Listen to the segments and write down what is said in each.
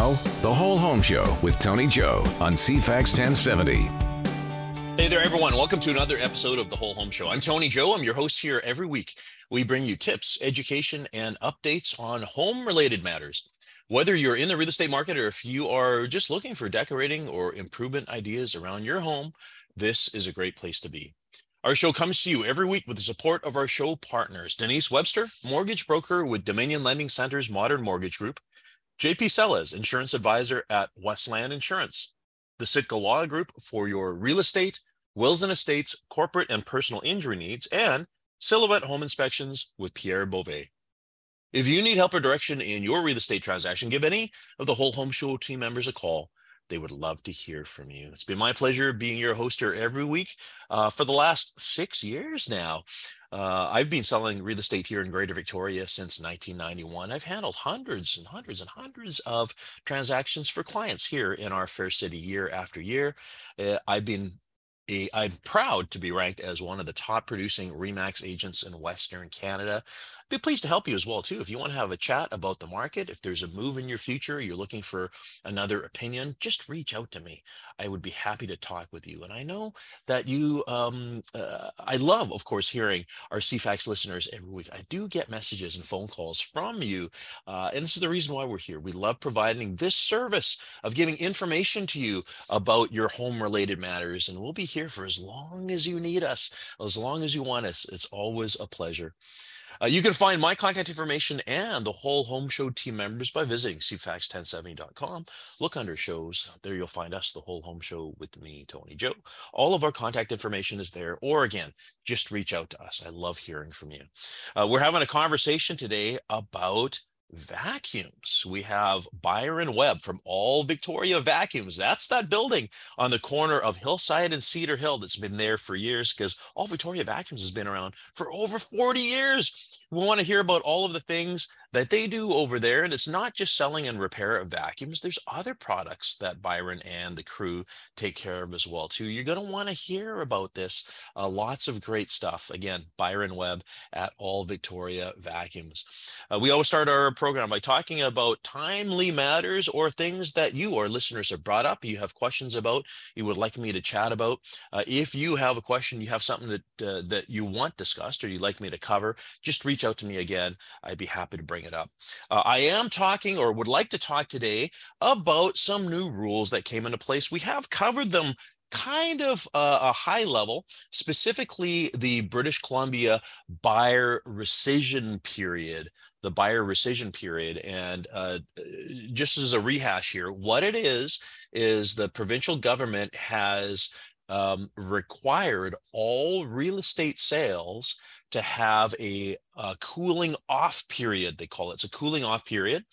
Now, The Whole Home Show with Tony Joe on CFAX 1070. Hey there, everyone. Welcome to another episode of The Whole Home Show. I'm Tony Joe. I'm your host here every week. We bring you tips, education, and updates on home related matters. Whether you're in the real estate market or if you are just looking for decorating or improvement ideas around your home, this is a great place to be. Our show comes to you every week with the support of our show partners Denise Webster, mortgage broker with Dominion Lending Center's Modern Mortgage Group, JP Sellez, insurance advisor at Westland Insurance, the Sitka Law Group for your real estate, wills and estates, corporate and personal injury needs, and Silhouette Home Inspections with Pierre Beauvais. If you need help or direction in your real estate transaction, give any of the Whole Home Show team members a call. They would love to hear from you. It's been my pleasure being your host here every week uh, for the last six years now. Uh, I've been selling real estate here in Greater Victoria since 1991. I've handled hundreds and hundreds and hundreds of transactions for clients here in our fair city year after year. Uh, I've been I'm proud to be ranked as one of the top producing Remax agents in Western Canada be pleased to help you as well too. If you want to have a chat about the market, if there's a move in your future, you're looking for another opinion, just reach out to me. I would be happy to talk with you. And I know that you, um, uh, I love, of course, hearing our CFAX listeners every week. I do get messages and phone calls from you. Uh, and this is the reason why we're here. We love providing this service of giving information to you about your home related matters. And we'll be here for as long as you need us, as long as you want us. It's always a pleasure. Uh, you can find my contact information and the whole home show team members by visiting cfax1070.com. Look under shows. There you'll find us, the whole home show with me, Tony Joe. All of our contact information is there. Or again, just reach out to us. I love hearing from you. Uh, we're having a conversation today about vacuums. We have Byron Webb from All Victoria Vacuums. That's that building on the corner of Hillside and Cedar Hill that's been there for years because All Victoria Vacuums has been around for over 40 years. We want to hear about all of the things that they do over there. And it's not just selling and repair of vacuums. There's other products that Byron and the crew take care of as well too. You're going to want to hear about this. Uh, lots of great stuff. Again, Byron Webb at All Victoria Vacuums. Uh, we always start our program by talking about timely matters or things that you, or listeners, have brought up. You have questions about, you would like me to chat about. Uh, if you have a question, you have something that uh, that you want discussed or you'd like me to cover, just reach out to me again. I'd be happy to bring bring it up. Uh, I am talking or would like to talk today about some new rules that came into place. We have covered them kind of uh, a high level, specifically the British Columbia buyer rescission period, the buyer rescission period. And uh, just as a rehash here, what it is, is the provincial government has um, required all real estate sales to have a, a, cooling off period, they call it. It's a cooling off period.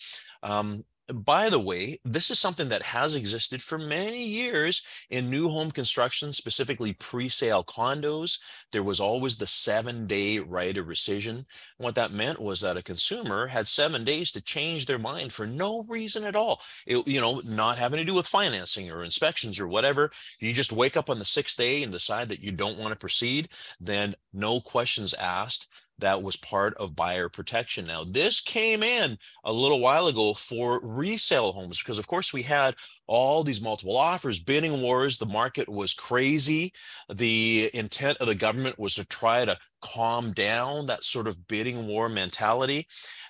Um, by the way, this is something that has existed for many years in new home construction, specifically pre-sale condos. There was always the seven-day right of rescission. What that meant was that a consumer had seven days to change their mind for no reason at all. It, you know, not having to do with financing or inspections or whatever. You just wake up on the sixth day and decide that you don't want to proceed, then no questions asked that was part of buyer protection. Now, this came in a little while ago for resale homes because, of course, we had all these multiple offers, bidding wars. The market was crazy. The intent of the government was to try to calm down that sort of bidding war mentality.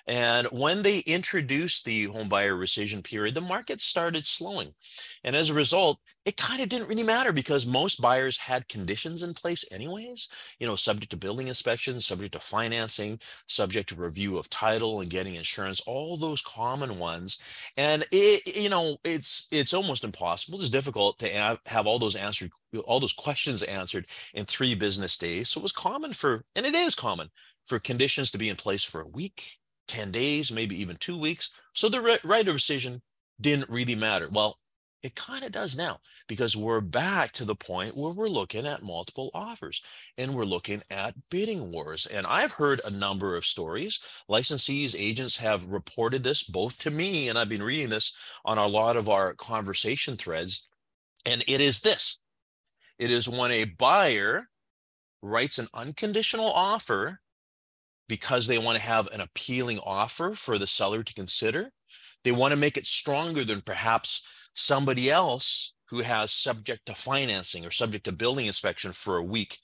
And when they introduced the home buyer rescission period, the market started slowing. And as a result, it kind of didn't really matter because most buyers had conditions in place anyways, you know, subject to building inspections, subject to financing, subject to review of title and getting insurance, all those common ones. And it, you know, it's it's almost impossible. It's difficult to have all those answered all those questions answered in three business days. So it was common for, and it is common for conditions to be in place for a week, 10 days, maybe even two weeks. So the right of rescission didn't really matter. Well, it kind of does now because we're back to the point where we're looking at multiple offers and we're looking at bidding wars. And I've heard a number of stories. Licensees, agents have reported this both to me, and I've been reading this on a lot of our conversation threads. And it is this it is when a buyer writes an unconditional offer because they want to have an appealing offer for the seller to consider. They want to make it stronger than perhaps somebody else who has subject to financing or subject to building inspection for a week.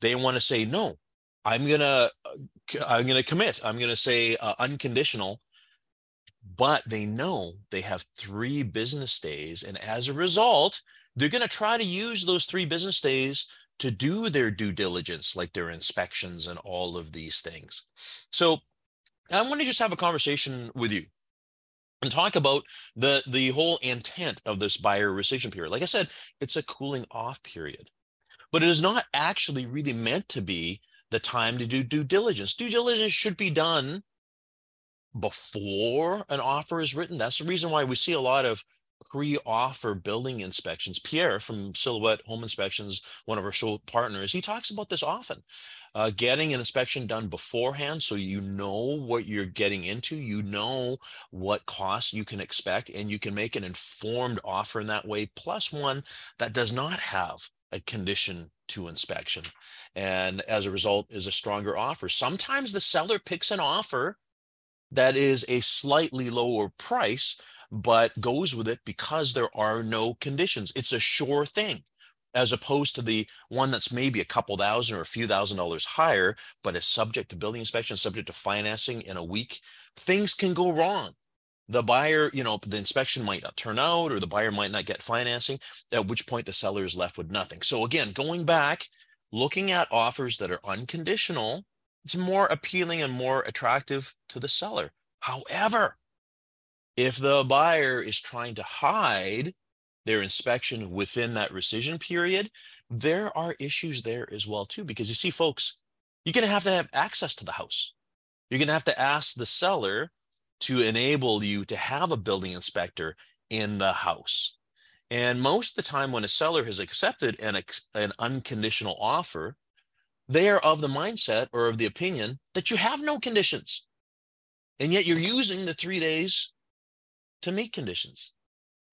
They want to say, no, I'm going to, I'm going to commit. I'm going to say uh, unconditional but they know they have three business days. And as a result, they're going to try to use those three business days to do their due diligence, like their inspections and all of these things. So I want to just have a conversation with you and talk about the the whole intent of this buyer rescission period. Like I said, it's a cooling off period, but it is not actually really meant to be the time to do due diligence. Due diligence should be done before an offer is written. That's the reason why we see a lot of pre-offer building inspections. Pierre from Silhouette Home Inspections, one of our show partners, he talks about this often. Uh, getting an inspection done beforehand so you know what you're getting into, you know what costs you can expect, and you can make an informed offer in that way, plus one that does not have a condition to inspection. And as a result is a stronger offer. Sometimes the seller picks an offer that is a slightly lower price, but goes with it because there are no conditions. It's a sure thing as opposed to the one that's maybe a couple thousand or a few thousand dollars higher, but is subject to building inspection, subject to financing in a week. Things can go wrong. The buyer, you know, the inspection might not turn out, or the buyer might not get financing, at which point the seller is left with nothing. So, again, going back, looking at offers that are unconditional it's more appealing and more attractive to the seller. However, if the buyer is trying to hide their inspection within that rescission period, there are issues there as well too. Because you see, folks, you're going to have to have access to the house. You're going to have to ask the seller to enable you to have a building inspector in the house. And most of the time, when a seller has accepted an, an unconditional offer, they are of the mindset or of the opinion that you have no conditions. And yet you're using the three days to meet conditions,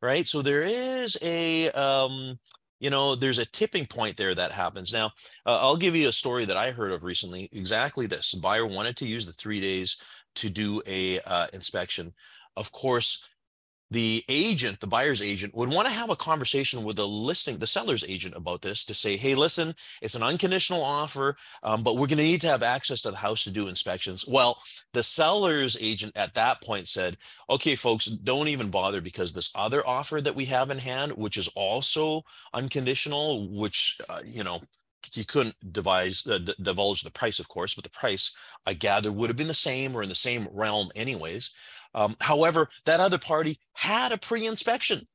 right? So there is a, um, you know, there's a tipping point there that happens. Now, uh, I'll give you a story that I heard of recently. Exactly this: buyer wanted to use the three days to do a uh, inspection. Of course, the agent, the buyer's agent, would want to have a conversation with the listing, the seller's agent about this to say, hey, listen, it's an unconditional offer, um, but we're going to need to have access to the house to do inspections. Well, the seller's agent at that point said, okay, folks, don't even bother because this other offer that we have in hand, which is also unconditional, which, uh, you know, you couldn't devise uh, d- divulge the price, of course, but the price I gather would have been the same or in the same realm, anyways. Um, however, that other party had a pre-inspection.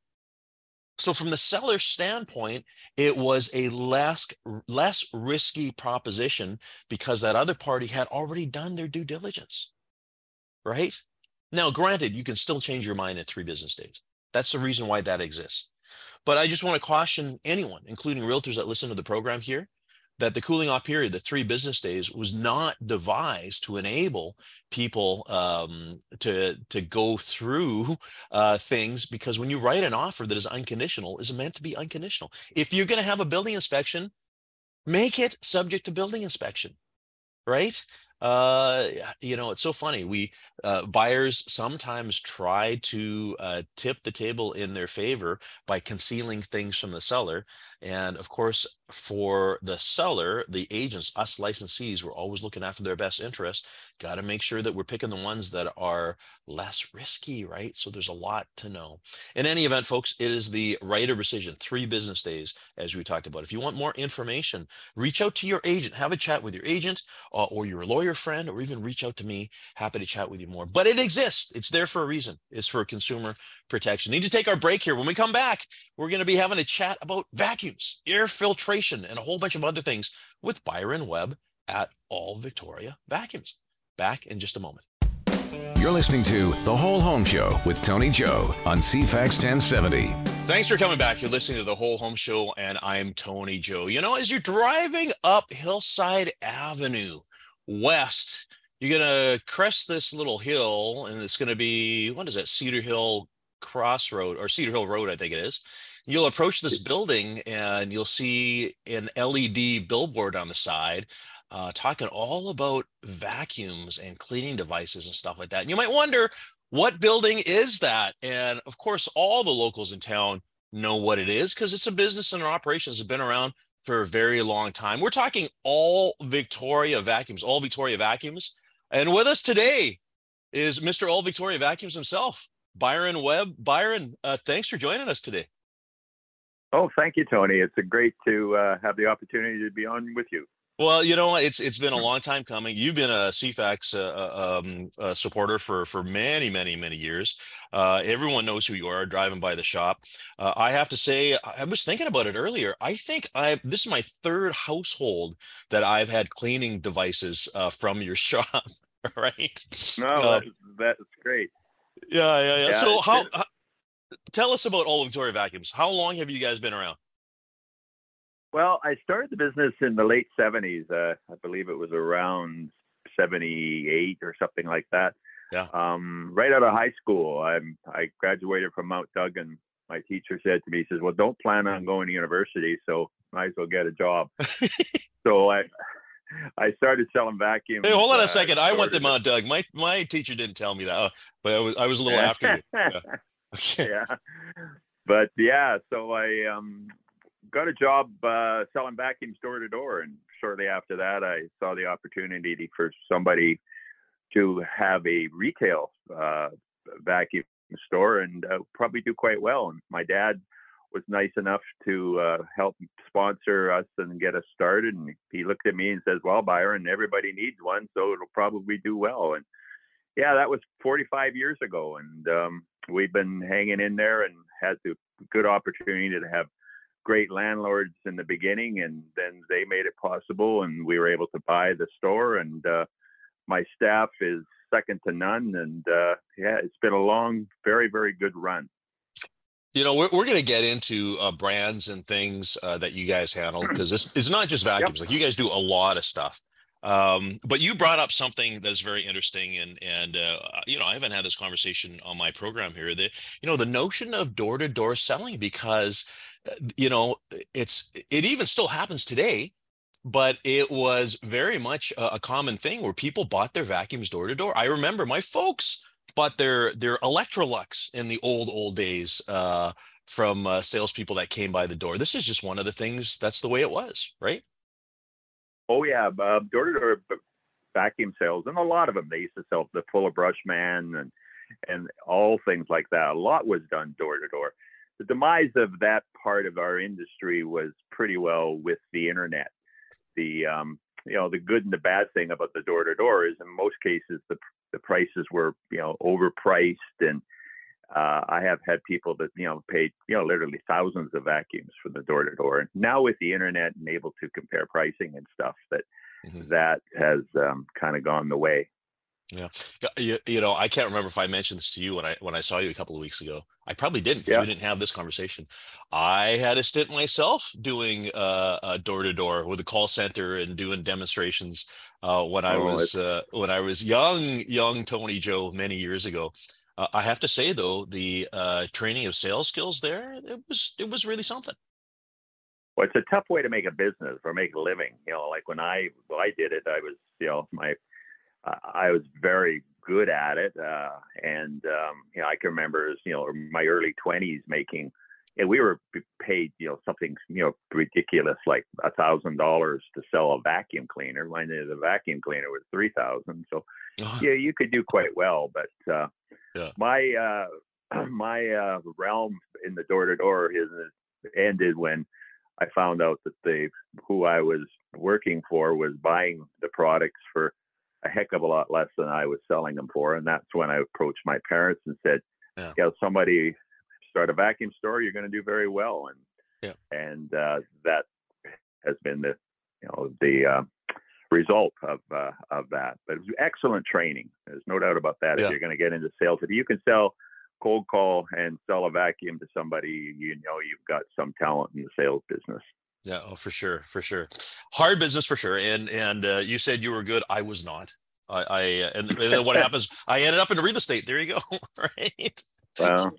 So from the seller's standpoint, it was a less less risky proposition because that other party had already done their due diligence. Right? Now, granted, you can still change your mind in three business days. That's the reason why that exists. But I just want to caution anyone, including realtors that listen to the program here, that the cooling off period, the three business days, was not devised to enable people um, to to go through uh, things because when you write an offer that is unconditional, is meant to be unconditional. If you're going to have a building inspection, make it subject to building inspection, right? uh you know it's so funny we uh buyers sometimes try to uh tip the table in their favor by concealing things from the seller and of course for the seller the agents us licensees we're always looking after their best interest got to make sure that we're picking the ones that are less risky right so there's a lot to know in any event folks it is the right of rescission three business days as we talked about if you want more information reach out to your agent have a chat with your agent uh, or your lawyer friend or even reach out to me. Happy to chat with you more. But it exists. It's there for a reason. It's for a consumer protection. Need to take our break here. When we come back, we're going to be having a chat about vacuums, air filtration, and a whole bunch of other things with Byron Webb at All Victoria Vacuums. Back in just a moment. You're listening to The Whole Home Show with Tony Joe on CFAX 1070. Thanks for coming back. You're listening to The Whole Home Show, and I'm Tony Joe. You know, as you're driving up Hillside Avenue, west, you're going to crest this little hill, and it's going to be, what is that, Cedar Hill Crossroad or Cedar Hill Road, I think it is. You'll approach this building and you'll see an LED billboard on the side uh, talking all about vacuums and cleaning devices and stuff like that. And you might wonder, what building is that? And of course, all the locals in town know what it is because it's a business and operations have been around for a very long time. We're talking all Victoria vacuums, all Victoria vacuums. And with us today is Mr. All Victoria Vacuums himself, Byron Webb. Byron, uh, thanks for joining us today. Oh, thank you, Tony. It's a great to uh, have the opportunity to be on with you. Well, you know, it's it's been a long time coming. You've been a CFAX uh, uh, um, uh, supporter for for many, many, many years. Uh, everyone knows who you are driving by the shop. Uh, I have to say, I was thinking about it earlier. I think I this is my third household that I've had cleaning devices uh, from your shop. right? No, that's, that's great. Yeah, yeah, yeah. so how, how? Tell us about All Victoria Vacuums. How long have you guys been around? Well, I started the business in the late 70s. Uh, I believe it was around 78 or something like that. Yeah. Um, right out of high school, I'm, I graduated from Mount Duggan. My teacher said to me, he says, well, don't plan on going to university, so might as well get a job. so I, I started selling vacuums. Hey, hold on a uh, second. I went to Mount Doug. My my teacher didn't tell me that, but I was I was a little after you. Yeah. yeah. But yeah, so I um, got a job uh, selling vacuums door to door, and shortly after that, I saw the opportunity for somebody to have a retail uh, vacuum store and uh, probably do quite well. And my dad was nice enough to uh, help sponsor us and get us started. And he looked at me and says, "Well, Byron, everybody needs one, so it'll probably do well." And yeah, that was 45 years ago, and um, we've been hanging in there and had the good opportunity to have great landlords in the beginning, and then they made it possible, and we were able to buy the store. And uh, my staff is second to none, and uh, yeah, it's been a long, very, very good run. You know, we're, we're going to get into uh, brands and things uh, that you guys handle because this is not just vacuums. Yep. Like you guys do a lot of stuff. Um, but you brought up something that's very interesting, and and uh, you know I haven't had this conversation on my program here. That you know the notion of door to door selling because uh, you know it's it even still happens today, but it was very much a, a common thing where people bought their vacuums door to door. I remember my folks bought their their Electrolux in the old old days uh, from uh, salespeople that came by the door. This is just one of the things. That's the way it was, right? Oh yeah, door to door vacuum sales, and a lot of them they used to sell the Fuller Brush Man and and all things like that. A lot was done door to door. The demise of that part of our industry was pretty well with the internet. The um, you know the good and the bad thing about the door to door is in most cases the the prices were you know overpriced and uh, I have had people that you know paid you know literally thousands of vacuums from the door to door. And now with the internet and able to compare pricing and stuff, that mm-hmm. that has um, kind of gone the way. Yeah, you, you know, I can't remember if I mentioned this to you when I when I saw you a couple of weeks ago. I probably didn't because yeah. we didn't have this conversation. I had a stint myself doing uh, door to door with a call center and doing demonstrations uh, when I oh, was uh, when I was young, young Tony Joe many years ago. Uh, I have to say though, the uh, training of sales skills there, it was it was really something. Well, it's a tough way to make a business or make a living. You know, like when I when I did it, I was you know my I was very good at it, uh, and um, you know I can remember you know my early twenties making and we were paid, you know, something, you know, ridiculous, like a thousand dollars to sell a vacuum cleaner. When the vacuum cleaner was three thousand, so yeah, you could do quite well. But uh, yeah. my uh, my uh, realm in the door to door is ended when I found out that the who I was working for was buying the products for a heck of a lot less than I was selling them for, and that's when I approached my parents and said, yeah. "You know, somebody start a vacuum store, you're going to do very well. And yeah. and uh, that has been the you know the uh, result of uh, of that. But it was excellent training. There's no doubt about that. Yeah. If you're going to get into sales, if you can sell cold call and sell a vacuum to somebody, you know you've got some talent in the sales business. Yeah, oh, for sure, for sure. Hard business for sure. And and uh, you said you were good. I was not. I, I and, and what happens? I ended up in real estate. There you go. right. Well,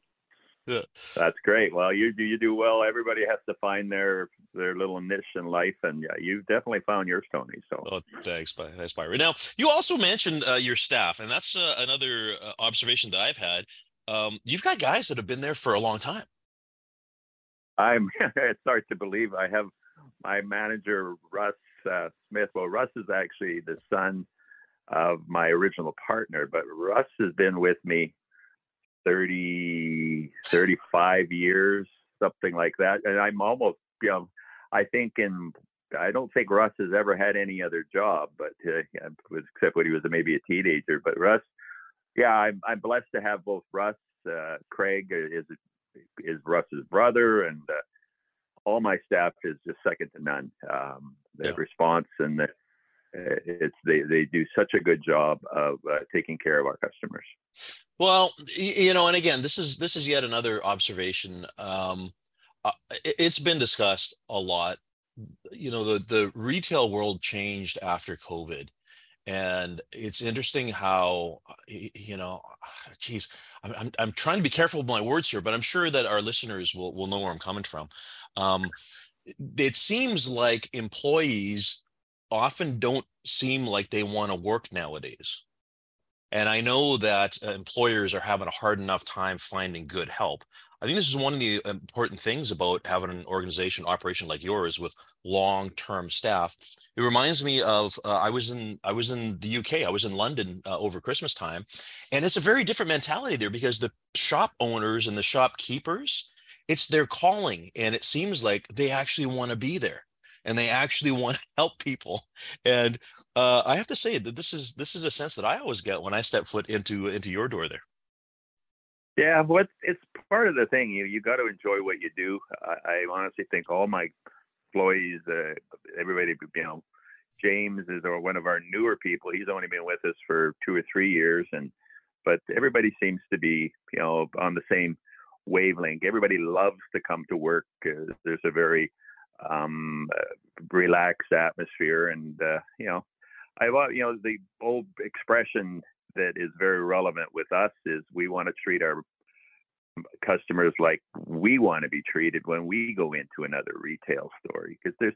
yeah. That's great. Well, you do you do well. Everybody has to find their their little niche in life, and yeah, you've definitely found yours, Tony. So, oh, thanks, thanks, Byron. Now, you also mentioned uh, your staff, and that's uh, another uh, observation that I've had. Um, you've got guys that have been there for a long time. I'm. it's hard to believe. I have my manager, Russ uh, Smith. Well, Russ is actually the son of my original partner, but Russ has been with me 30, 35 years, something like that. And I'm almost, you know, I think in, I don't think Russ has ever had any other job, but uh, except when he was maybe a teenager. But Russ, yeah, I'm, I'm blessed to have both Russ, uh, Craig is is Russ's brother, and uh, all my staff is just second to none. Um, the yeah. response and the, it's they they do such a good job of uh, taking care of our customers. Well, you know, and again, this is this is yet another observation. Um, uh, it's been discussed a lot. You know, the the retail world changed after COVID, and it's interesting how you know, geez, I'm I'm, I'm trying to be careful with my words here, but I'm sure that our listeners will will know where I'm coming from. Um, it seems like employees often don't seem like they want to work nowadays and I know that uh, employers are having a hard enough time finding good help. I think this is one of the important things about having an organization operation like yours with long-term staff. It reminds me of uh, I was in I was in the UK. I was in London uh, over Christmas time, and it's a very different mentality there because the shop owners and the shopkeepers, it's their calling, and it seems like they actually want to be there and they actually want to help people. And uh, I have to say that this is this is a sense that I always get when I step foot into into your door there. Yeah, well, it's, part of the thing. You you got to enjoy what you do. I, I honestly think all my employees, uh, everybody, you know, James is or one of our newer people. He's only been with us for two or three years, and but everybody seems to be you know on the same wavelength. Everybody loves to come to work. Uh, there's a very um, uh, relaxed atmosphere, and uh, you know, I you know the old expression that is very relevant with us is we want to treat our customers like we want to be treated when we go into another retail store because there's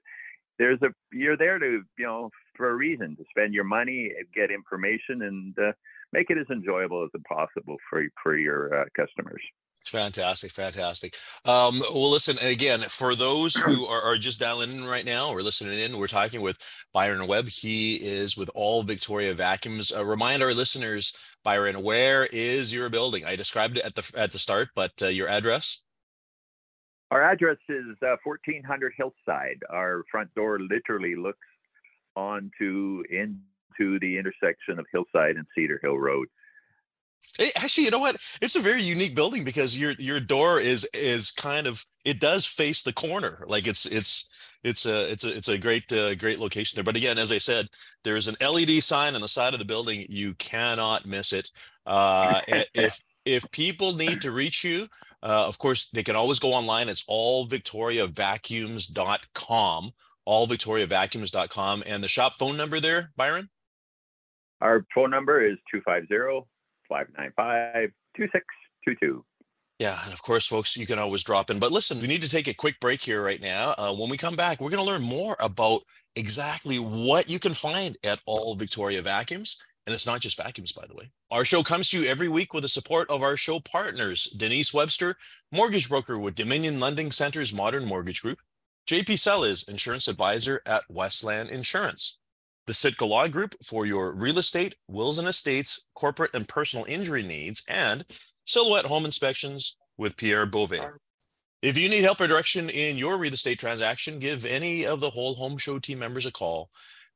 there's a you're there to you know for a reason to spend your money get information and uh, make it as enjoyable as possible for for your uh, customers Fantastic, fantastic. Um, well, listen again for those who are, are, just dialing in right now or listening in. We're talking with Byron Webb. He is with all Victoria Vacuums. Uh, remind our listeners, Byron, where is your building? I described it at the at the start, but uh, your address. Our address is uh, 1400 Hillside. Our front door literally looks onto into the intersection of Hillside and Cedar Hill Road. Hey, actually, you know what? It's a very unique building because your your door is is kind of it does face the corner. Like it's it's it's a it's a it's a great uh, great location there. But again, as I said, there's an LED sign on the side of the building. You cannot miss it. Uh, if if people need to reach you, uh, of course, they can always go online. It's all allvictoriavacuums.com, allvictoriavacuums.com, and the shop phone number there, Byron. Our phone number is 250 595 2622. Yeah, and of course, folks, you can always drop in. But listen, we need to take a quick break here right now. Uh, when we come back, we're going to learn more about exactly what you can find at all Victoria Vacuums. And it's not just vacuums, by the way. Our show comes to you every week with the support of our show partners Denise Webster, mortgage broker with Dominion Lending Center's Modern Mortgage Group, JP Sell is insurance advisor at Westland Insurance the Sitka Law Group for your real estate, wills and estates, corporate and personal injury needs, and Silhouette Home Inspections with Pierre Beauvais. If you need help or direction in your real estate transaction, give any of the whole home show team members a call.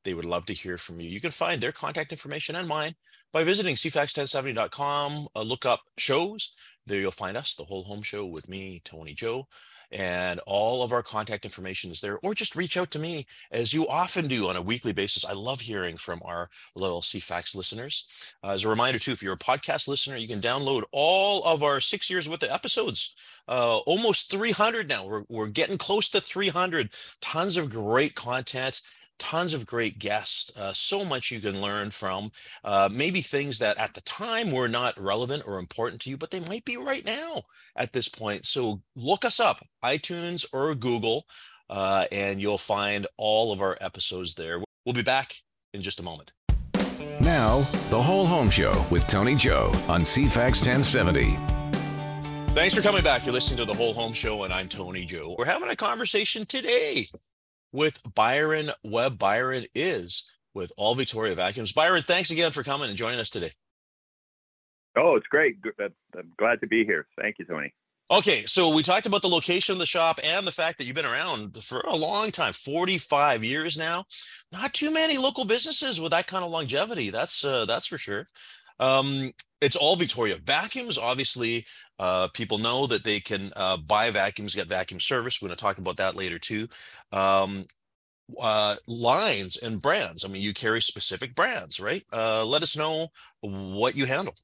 They would love to hear from you. You can find their contact information and mine by visiting cfax1070.com. Uh, look up shows. There you'll find us, the whole home show with me, Tony Joe and all of our contact information is there or just reach out to me as you often do on a weekly basis. I love hearing from our loyal cfax listeners. Uh, as a reminder too if you're a podcast listener you can download all of our six years worth of episodes. Uh, almost 300 now. We're, we're getting close to 300 tons of great content tons of great guests, uh, so much you can learn from. Uh, maybe things that at the time were not relevant or important to you, but they might be right now at this point. So look us up, iTunes or Google, uh, and you'll find all of our episodes there. We'll be back in just a moment. Now, the Whole Home Show with Tony Joe on CFAX 1070. Thanks for coming back. You're listening to the Whole Home Show, and I'm Tony Joe. We're having a conversation today with Byron Webb. Byron is with All Victoria Vacuums. Byron, thanks again for coming and joining us today. Oh, it's great. I'm glad to be here. Thank you, Tony. Okay, so we talked about the location of the shop and the fact that you've been around for a long time 45 years now. Not too many local businesses with that kind of longevity. That's uh, that's for sure. Um, it's all Victoria vacuums. Obviously, uh, people know that they can uh, buy vacuums, get vacuum service. We're going to talk about that later too. Um, uh, lines and brands. I mean, you carry specific brands, right? Uh, let us know what you handle.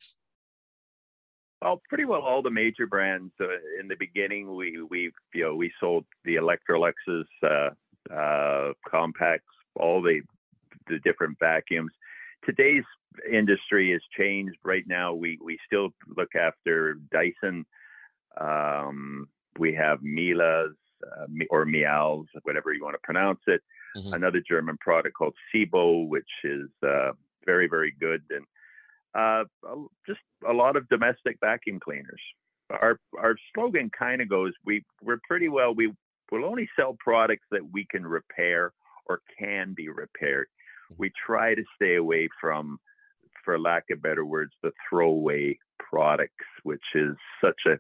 Well, pretty well all the major brands. Uh, in the beginning, we we you know we sold the Electroluxes, uh, compacts, all the the different vacuums. Today's industry has changed. Right now, we we still look after Dyson. Um, we have Mila's uh, or Mials, whatever you want to pronounce it. Mm-hmm. Another German product called SEBO, which is uh, very very good and uh, just a lot of domestic vacuum cleaners. Our our slogan kind of goes we we're pretty well we will only sell products that we can repair or can be repaired. We try to stay away from, for lack of better words, the throwaway products, which is such a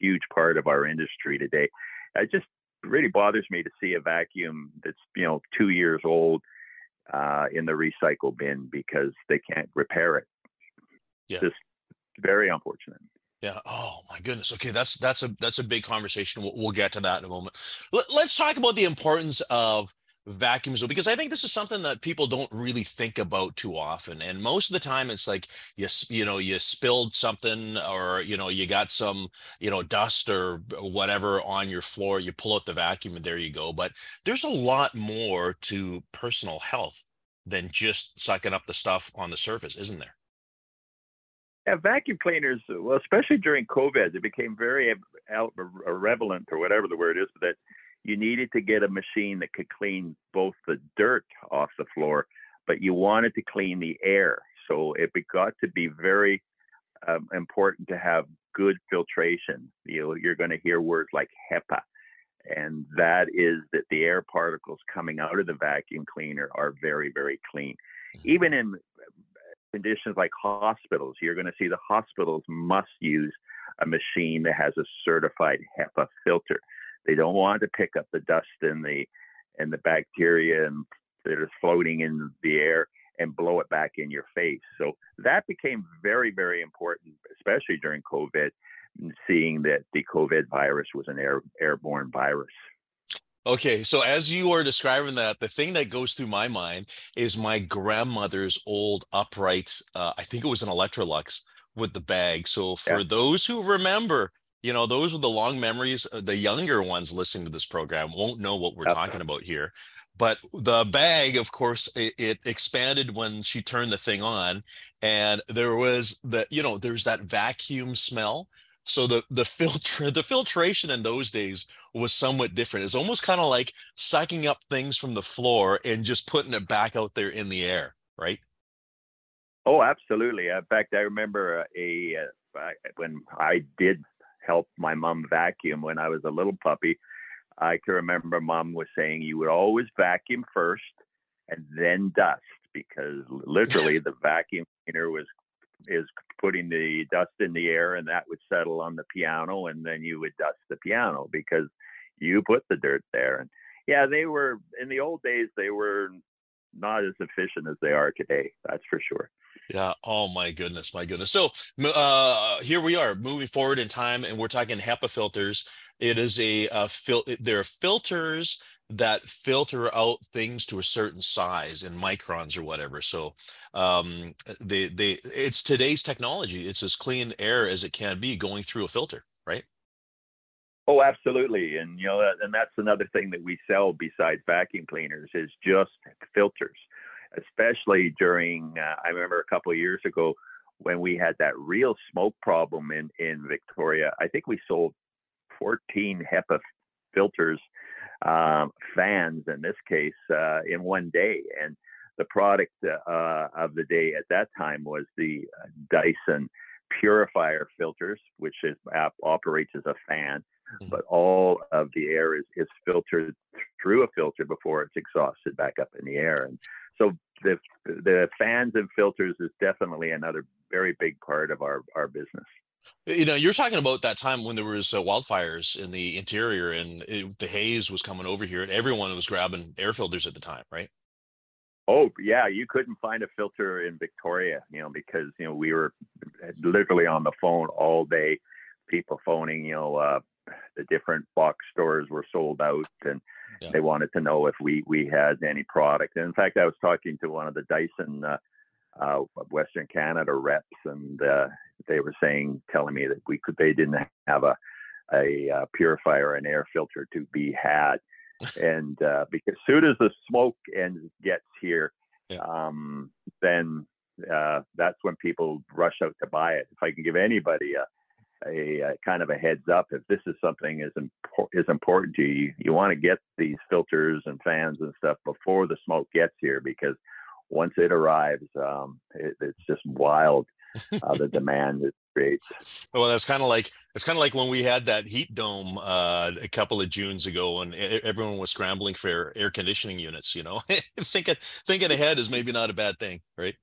huge part of our industry today. It just really bothers me to see a vacuum that's you know two years old uh, in the recycle bin because they can't repair it yeah. Just very unfortunate. Yeah. Oh my goodness. Okay, that's that's a that's a big conversation. We'll, we'll get to that in a moment. Let, us talk about the importance of vacuums because I think this is something that people don't really think about too often. And most of the time, it's like you you know you spilled something or you know you got some you know dust or whatever on your floor. You pull out the vacuum and there you go. But there's a lot more to personal health than just sucking up the stuff on the surface, isn't there? Yeah, vacuum cleaners, well, especially during COVID, it became very um, uh, relevant uh, or whatever the word is, but that you needed to get a machine that could clean both the dirt off the floor, but you wanted to clean the air. So it got to be very um, important to have good filtration. You know, you're going to hear words like HEPA, and that is that the air particles coming out of the vacuum cleaner are very, very clean. Mm-hmm. Even in conditions like hospitals, you're going to see the hospitals must use a machine that has a certified HEPA filter. They don't want to pick up the dust and the and the bacteria and that is floating in the air and blow it back in your face. So that became very, very important, especially during COVID, seeing that the COVID virus was an air, airborne virus. Okay, so as you are describing that, the thing that goes through my mind is my grandmother's old upright. Uh, I think it was an Electrolux with the bag. So for yeah. those who remember, you know, those are the long memories. Uh, the younger ones listening to this program won't know what we're talking about here. But the bag, of course, it, it, expanded when she turned the thing on, and there was the, you know, there's that vacuum smell. So the the filter the filtration in those days was somewhat different. It's almost kind of like sucking up things from the floor and just putting it back out there in the air, right? Oh, absolutely. In fact, I remember a, uh, when I did help my mom vacuum when I was a little puppy. I can remember mom was saying you would always vacuum first and then dust because literally the vacuum cleaner was is putting the dust in the air and that would settle on the piano and then you would dust the piano because you put the dirt there and yeah they were in the old days they were not as efficient as they are today that's for sure yeah oh my goodness my goodness so uh here we are moving forward in time and we're talking hepa filters it is a uh, fil- there are filters that filter out things to a certain size in microns or whatever. So um, they they it's today's technology. It's as clean air as it can be going through a filter, right? Oh, absolutely, and you know, and that's another thing that we sell besides vacuum cleaners is just filters, especially during. Uh, I remember a couple of years ago when we had that real smoke problem in in Victoria. I think we sold 14 HEPA filters, um, fans in this case, uh, in one day, and the product uh, of the day at that time was the uh, Dyson purifier filters, which is, operates as a fan Mm-hmm. but all of the air is, is filtered through a filter before it's exhausted back up in the air. And so the the fans and filters is definitely another very big part of our our business. You know, you're talking about that time when there was uh, wildfires in the interior and it, the haze was coming over here, and everyone was grabbing air filters at the time, right? Oh yeah, you couldn't find a filter in Victoria, you know, because you know we were literally on the phone all day, people phoning, you know, uh, the different box stores were sold out and yeah. they wanted to know if we we had any product. And in fact, I was talking to one of the Dyson uh, uh, Western Canada reps, and uh, they were saying, telling me that we could they didn't have a a uh, purifier and air filter to be had, and uh, because soon as the smoke and gets here, yeah. um, then uh, that's when people rush out to buy it. If I can give anybody a a, a, kind of a heads up if this is something is impor- is important to you. You want to get these filters and fans and stuff before the smoke gets here because once it arrives, um, it, it's just wild uh, the demand it creates. Well, that's kind of like it's kind of like when we had that heat dome uh, a couple of Junes ago, and everyone was scrambling for air conditioning units. You know, thinking thinking ahead is maybe not a bad thing, right?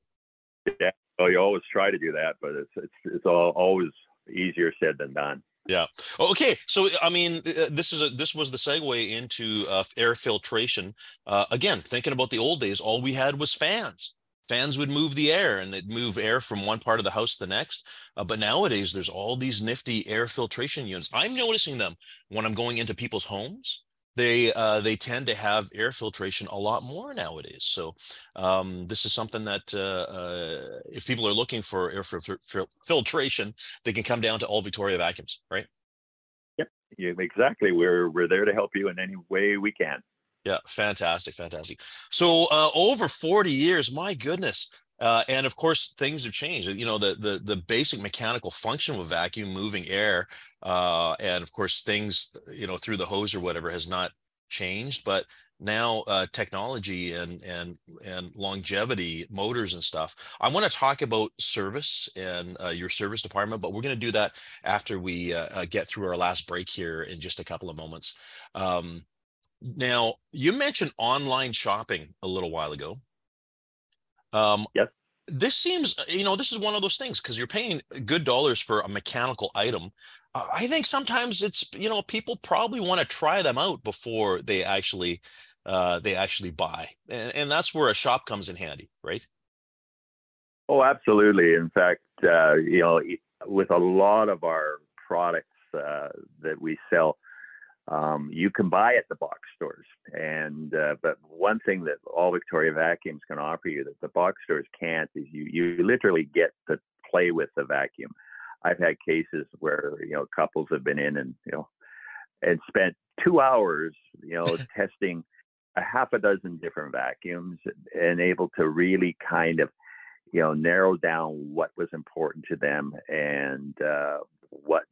Yeah. Well, you always try to do that, but it's it's it's all, always easier said than done. Yeah. Okay. So I mean, uh, this is a this was the segue into uh, air filtration. Uh, again, thinking about the old days, all we had was fans. Fans would move the air and they'd move air from one part of the house to the next. Uh, but nowadays, there's all these nifty air filtration units. I'm noticing them when I'm going into people's homes they uh, they tend to have air filtration a lot more nowadays. So um, this is something that uh, uh, if people are looking for air filtration, they can come down to All Victoria Vacuums, right? Yep, yeah, exactly. We're we're there to help you in any way we can. Yeah, fantastic, fantastic. So uh, over 40 years, my goodness, uh, and of course, things have changed. You know, the the the basic mechanical function of a vacuum, moving air, uh, and of course, things you know through the hose or whatever has not changed. But now, uh, technology and and and longevity, motors and stuff. I want to talk about service and uh, your service department, but we're going to do that after we uh, uh, get through our last break here in just a couple of moments. Um, now, you mentioned online shopping a little while ago. Um, yes. This seems, uh, you know, this is one of those things because you're paying good dollars for a mechanical item. Uh, I think sometimes it's, you know, people probably want to try them out before they actually, uh, they actually buy, and, and that's where a shop comes in handy, right? Oh, absolutely. In fact, uh, you know, with a lot of our products uh, that we sell, um, you can buy at the box stores. And uh, but one thing that all Victoria Vacuums can offer you that the box stores can't is you you literally get to play with the vacuum. I've had cases where you know couples have been in and you know and spent two hours you know testing a half a dozen different vacuums and able to really kind of you know narrow down what was important to them and uh, what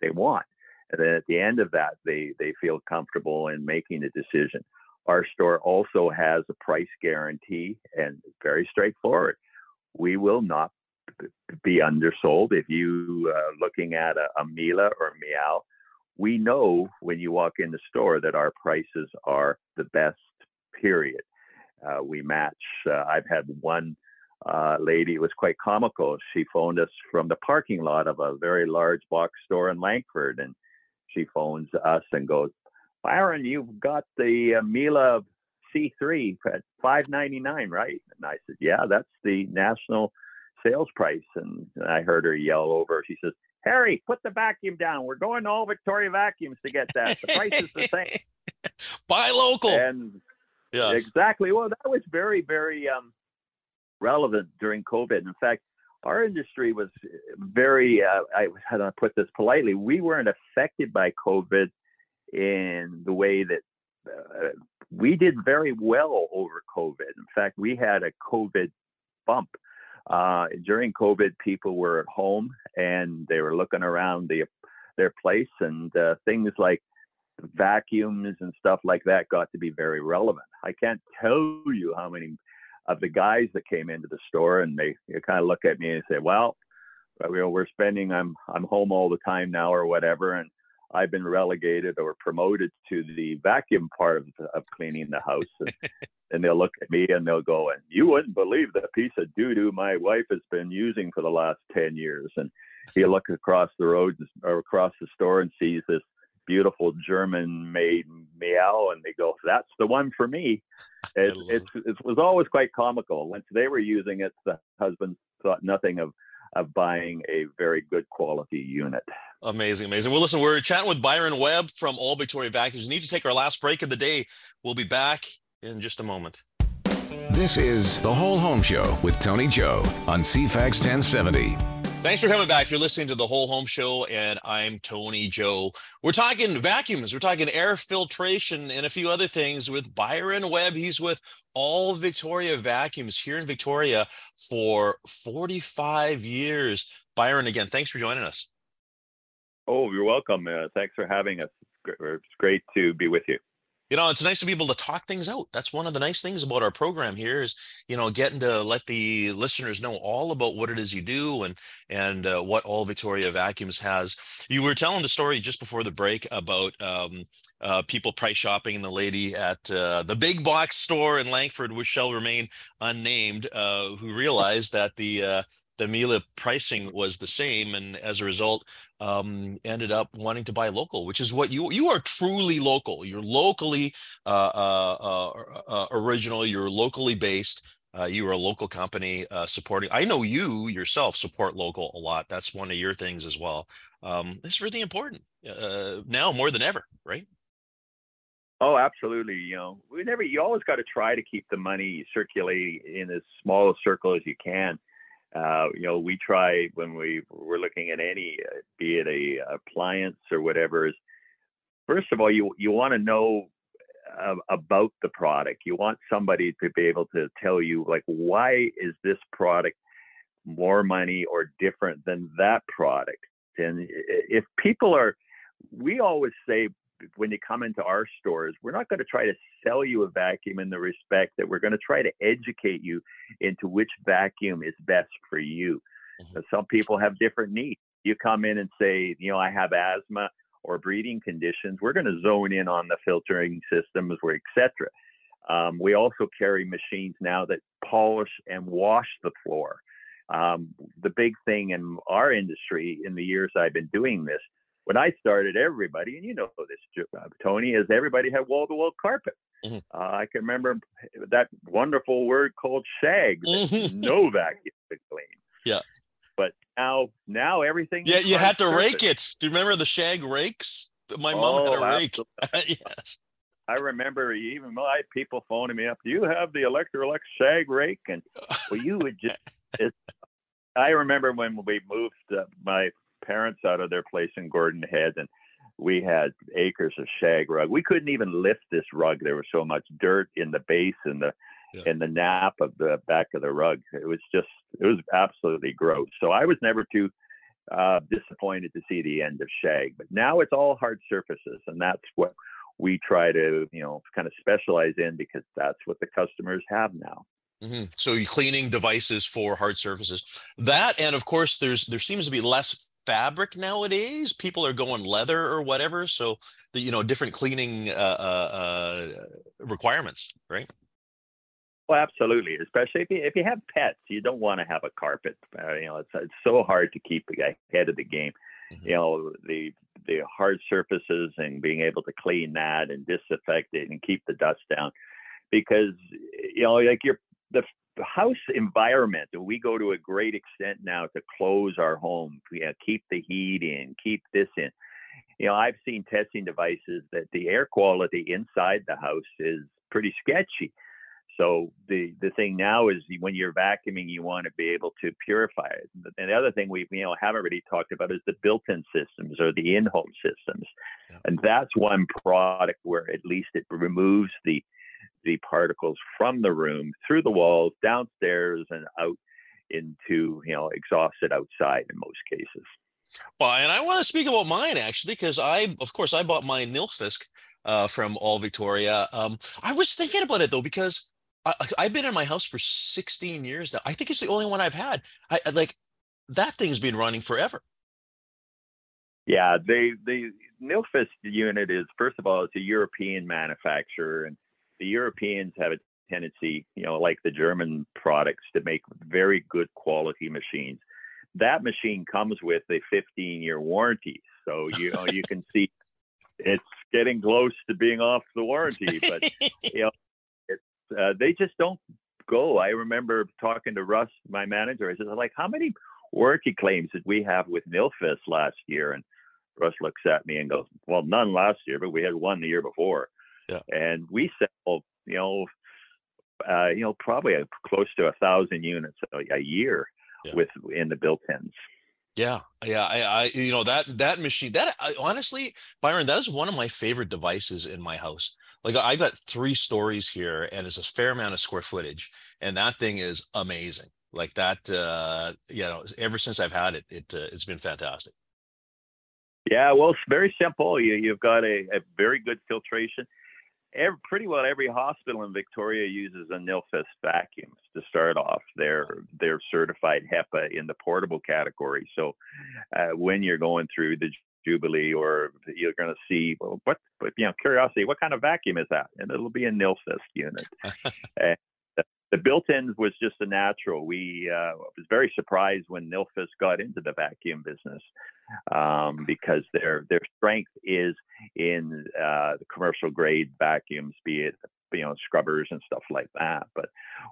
they want and then at the end of that, they, they feel comfortable in making a decision. Our store also has a price guarantee and very straightforward. We will not be undersold. If you are uh, looking at a, a Miele or Meow, we know when you walk in the store that our prices are the best, period. Uh, we match. Uh, I've had one uh, lady, it was quite comical. She phoned us from the parking lot of a very large box store in Langford and she phones us and goes, Byron, you've got the uh, Miele C3 at 5.99, right? And I said, Yeah, that's the national sales price. And I heard her yell over. She says, Harry, put the vacuum down. We're going to all Victoria vacuums to get that. The price is the same. Buy local. And yeah, exactly. Well, that was very, very um, relevant during COVID. In fact, our industry was very, uh, I how do I put this politely? We weren't affected by COVID in the way that uh, we did very well over COVID. In fact, we had a COVID bump. Uh, during COVID, people were at home and they were looking around the, their place, and uh, things like vacuums and stuff like that got to be very relevant. I can't tell you how many of the guys that came into the store and they, they kind of look at me and say, "Well, you know, we're spending. I'm I'm home all the time now, or whatever, and I've been relegated or promoted to the vacuum part of, of cleaning the house." And, and they'll look at me and they'll go, "And you wouldn't believe the piece of doo doo my wife has been using for the last ten years." And he look across the road or across the store and sees this beautiful German made Miele, and they go, "That's the one for me." It, it's, it was always quite comical. Once they were using it, the husband thought nothing of of buying a very good quality unit. Amazing, amazing. Well, listen, we're chatting with Byron Webb from All Victoria Vacuums. We need to take our last break of the day. We'll be back in just a moment. This is the Whole Home Show with Tony Joe on CFAX 1070. Thanks for coming back. You're listening to the Whole Home Show, and I'm Tony Joe. We're talking vacuums, we're talking air filtration, and a few other things with Byron Webb. He's with All Victoria Vacuums here in Victoria for 45 years. Byron, again, thanks for joining us. Oh, you're welcome. Uh, thanks for having us. It's great to be with you you know it's nice to be able to talk things out. That's one of the nice things about our program here is you know getting to let the listeners know all about what it is you do and and uh, what all victoria vacuums has. You were telling the story just before the break about um, uh, people price shopping and the lady at uh, the big box store in langford which shall remain unnamed uh, who realized that the uh, the Miele pricing was the same, and as a result, um, ended up wanting to buy local, which is what you you are truly local. You're locally uh, uh, uh, uh original. You're locally based. Uh, you are a local company uh, supporting. I know you yourself support local a lot. That's one of your things as well. Um, it's really important now more than ever, right? Oh, absolutely. You know, we never. You always got to try to keep the money circulating in as small a circle as you can uh, you know, we try when we we're looking at any, uh, be it a appliance or whatever. Is first of all, you you want to know uh, about the product. You want somebody to be able to tell you like why is this product more money or different than that product. And if people are, we always say when you come into our stores, we're not going to try to sell you a vacuum in the respect that we're going to try to educate you into which vacuum is best for you. Mm-hmm. Some people have different needs. You come in and say, you know, I have asthma or breathing conditions. We're going to zone in on the filtering systems, or etc. Um, we also carry machines now that polish and wash the floor. Um, the big thing in our industry in the years I've been doing this when I started, everybody, and you know this, uh, Tony, is everybody had wall to wall carpet. Mm-hmm. Uh, I can remember that wonderful word called shag, mm-hmm. no vacuum to clean. Yeah. But now, now everything. Yeah, you had to surface. rake it. Do you remember the shag rakes? My mom oh, had a rake. yes. I remember even my people phoning me up. Do you have the Electrolux shag rake? And well, you would just. It, I remember when we moved uh, my parents out of their place in Gordon Head, and we had acres of shag rug. We couldn't even lift this rug. There was so much dirt in the base and the yeah. in the nap of the back of the rug. It was just it was absolutely gross. So I was never too uh, disappointed to see the end of shag. But now it's all hard surfaces, and that's what we try to you know kind of specialize in because that's what the customers have now. Mm-hmm. So cleaning devices for hard surfaces. That and of course there's there seems to be less fabric nowadays. People are going leather or whatever. So the you know different cleaning uh, uh, uh, requirements, right? Well, absolutely. Especially if you if you have pets, you don't want to have a carpet. Uh, you know, it's it's so hard to keep ahead of the game. Mm-hmm. You know, the the hard surfaces and being able to clean that and disinfect it and keep the dust down, because you know, like your the house environment, that we go to a great extent now to close our home, you know, keep the heat in, keep this in. You know, I've seen testing devices that the air quality inside the house is pretty sketchy. So the the thing now is when you're vacuuming, you want to be able to purify it. And the other thing we you know haven't really talked about is the built-in systems or the in-home systems, yeah. and that's one product where at least it removes the the particles from the room through the walls, downstairs, and out into you know exhausted outside in most cases. Well, and I want to speak about mine actually because I, of course, I bought my Nilfisk uh, from All Victoria. Um, I was thinking about it though because I, have been in my house for 16 years now. I think it's the only one I've had. I like that thing's been running forever. Yeah, they the Nilfisk unit is first of all it's a European manufacturer, and the Europeans have a tendency, you know, like the German products, to make very good quality machines. That machine comes with a 15 year warranty, so you know you can see it's getting close to being off the warranty, but you know uh, they just don't go. I remember talking to Russ, my manager. I said, like, how many warranty claims did we have with Nilfisk last year? And Russ looks at me and goes, well, none last year, but we had one the year before. Yeah. And we sell, you know, uh, you know, probably a, close to a thousand units a, a year yeah. with in the built-ins. Yeah, yeah, I, I, you know that that machine. That I, honestly, Byron, that is one of my favorite devices in my house like I got three stories here and it's a fair amount of square footage and that thing is amazing. Like that, uh, you know, ever since I've had it, it uh, it's been fantastic. Yeah, well, it's very simple. You, you've got a, a very good filtration. Every, pretty well every hospital in Victoria uses a Nilfisk vacuum to start off. They're they're certified HEPA in the portable category. So uh, when you're going through the Jubilee, or you're going to see well, what, but you know, curiosity, what kind of vacuum is that? And it'll be a Nilfisk unit. and the built-in was just a natural. We uh, was very surprised when Nilfisk got into the vacuum business um, because their their strength is in uh, the commercial grade vacuums, be it you know scrubbers and stuff like that. But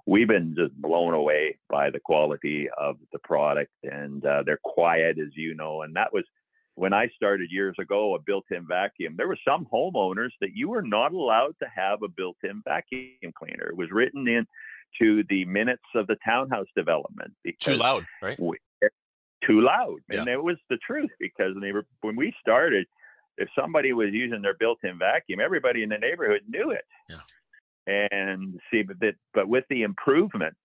we've been just blown away by the quality of the product, and uh, they're quiet, as you know, and that was when I started years ago, a built-in vacuum, there were some homeowners that you were not allowed to have a built-in vacuum cleaner. It was written in to the minutes of the townhouse development. Too loud, right? We, too loud, yeah. and it was the truth because they were, when we started, if somebody was using their built-in vacuum, everybody in the neighborhood knew it. Yeah. And see, but that, but with the improvement,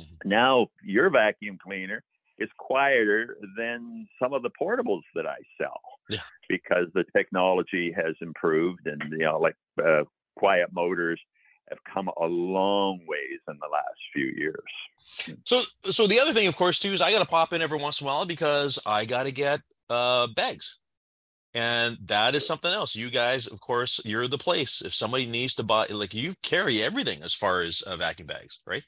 mm-hmm. now your vacuum cleaner is quieter than some of the portables that I sell yeah. because the technology has improved and you know like uh, quiet motors have come a long ways in the last few years. So so the other thing of course too is I got to pop in every once in a while because I got to get uh, bags. And that is something else. You guys, of course, you're the place. If somebody needs to buy, like you carry everything as far as uh, vacuum bags, right?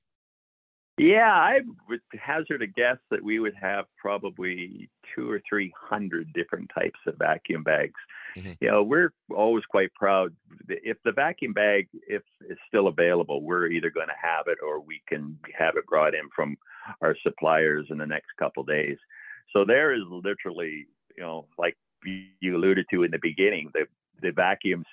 Yeah, I would hazard a guess that we would have probably two or three hundred different types of vacuum bags. Mm-hmm. You know, we're always quite proud. If the vacuum bag if is still available, we're either going to have it or we can have it brought in from our suppliers in the next couple days. So there is literally, you know, like you alluded to in the beginning, the the vacuums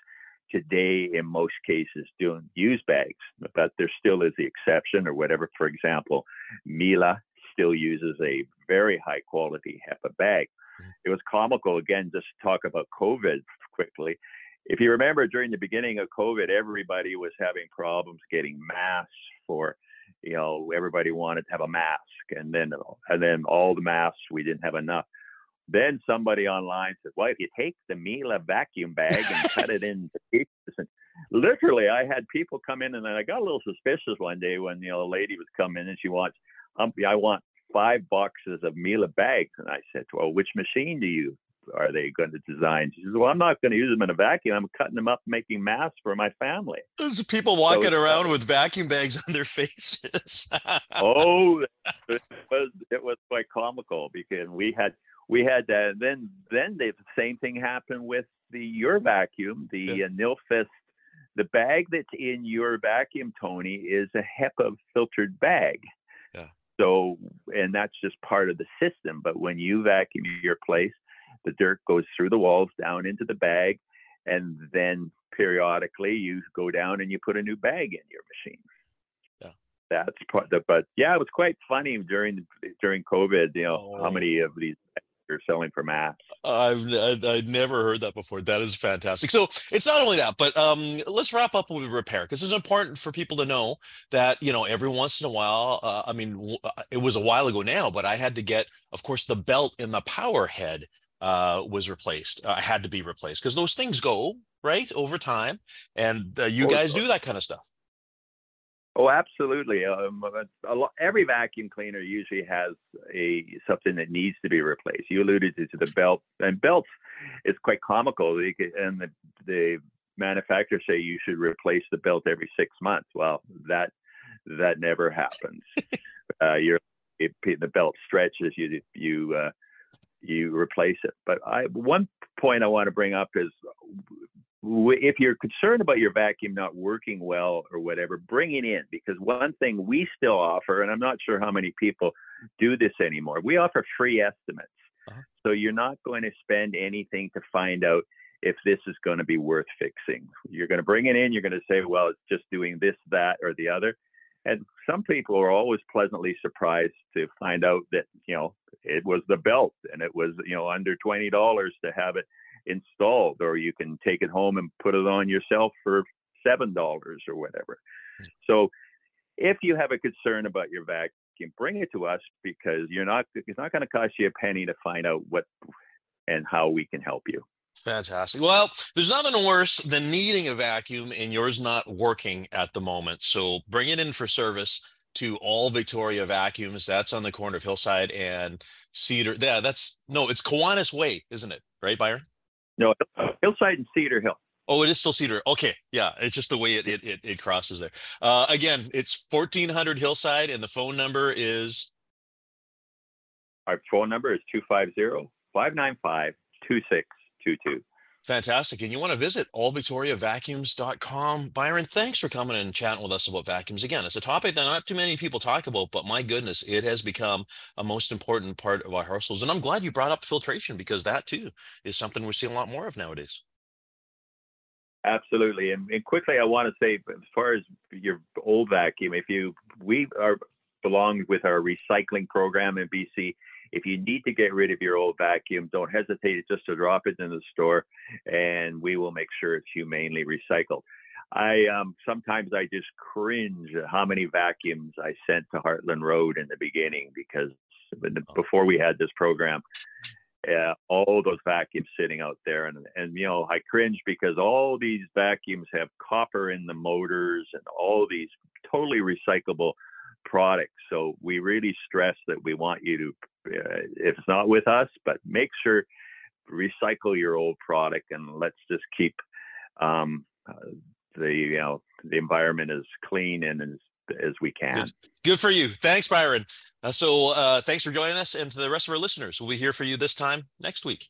today in most cases don't use bags, but there still is the exception or whatever. For example, Miele still uses a very high quality HEPA bag. It was comical again, just to talk about COVID quickly. If you remember during the beginning of COVID, everybody was having problems getting masks for, you know, everybody wanted to have a mask, and then and then all the masks we didn't have enough. Then somebody online said, "Well, if you take the Miele vacuum bag and cut it into pieces," and literally, I had people come in, and I got a little suspicious one day when you know a lady was coming and she wants, um, I want five boxes of Miele bags, and I said, "Well, which machine do you are they going to design?" She says, "Well, I'm not going to use them in a vacuum. I'm cutting them up, making masks for my family." There's people walking so around with vacuum bags on their faces. oh, it was it was quite comical because we had we had that. Then then the same thing happened with the your vacuum, the yeah. uh, Nilfisk. The bag that's in your vacuum, Tony, is a HEPA filtered bag. So, and that's just part of the system. But when you vacuum your place, the dirt goes through the walls down into the bag, and then periodically you go down and you put a new bag in your machine. Yeah, that's part. Of, the, but yeah, it was quite funny during during COVID. You know oh. how many of these are selling for masks. I've I've never heard that before. That is fantastic. So it's not only that, but um, let's wrap up with repair because it's important for people to know that you know every once in a while. Uh, I mean, uh, it was a while ago now, but I had to get, of course, the belt in the power head uh, was replaced. I uh, had to be replaced because those things go right over time, and uh, you guys do that kind of stuff. Oh, absolutely. Um, lot, every vacuum cleaner usually has a something that needs to be replaced. You alluded to, to the belt, and belts is quite comical. And the, the manufacturers say you should replace the belt every six months. Well, that that never happens. uh, you're the belt stretches, you you uh, you replace it. But I one point I want to bring up is if you're concerned about your vacuum not working well or whatever, bring it in because one thing we still offer, and I'm not sure how many people do this anymore, we offer free estimates. Uh-huh. So you're not going to spend anything to find out if this is going to be worth fixing. You're going to bring it in, you're going to say, well, it's just doing this, that, or the other. And some people are always pleasantly surprised to find out that, you know, it was the belt and it was, you know, under $20 to have it installed, or you can take it home and put it on yourself for seven dollars or whatever. So if you have a concern about your vacuum, bring it to us because you're not it's not going to cost you a penny to find out what and how we can help you. Fantastic. Well, there's nothing worse than needing a vacuum and yours not working at the moment. So bring it in for service to all Victoria vacuums. That's on the corner of Hillside and Cedar. Yeah, that's no, it's Kiwanis Way, isn't it? Right, Byron? No, Hillside and Cedar Hill. Oh, it is still Cedar. Okay, yeah, it's just the way it it it, it crosses there. Uh, again, it's fourteen hundred Hillside, and the phone number is. Our phone number is 250-595-2622. Fantastic. And you want to visit allvictoriavacuums.com. Byron, thanks for coming and chatting with us about vacuums. Again, it's a topic that not too many people talk about, but my goodness, it has become a most important part of our households. And I'm glad you brought up filtration because that too is something we're seeing a lot more of nowadays. Absolutely. And, and quickly, I want to say, as far as your old vacuum, if you, we are belong with our recycling program in BC if you need to get rid of your old vacuum, don't hesitate just to drop it in the store, and we will make sure it's humanely recycled. I um, sometimes I just cringe at how many vacuums I sent to Hartland Road in the beginning because the, oh. before we had this program, uh, all those vacuums sitting out there, and and you know I cringe because all these vacuums have copper in the motors and all these totally recyclable products. So we really stress that we want you to, if it's not with us, but make sure recycle your old product and let's just keep um, uh, the you know the environment as clean and as as we can. Good, Good for you. Thanks, Byron. Uh, so uh, thanks for joining us, and to the rest of our listeners, we'll be here for you this time next week.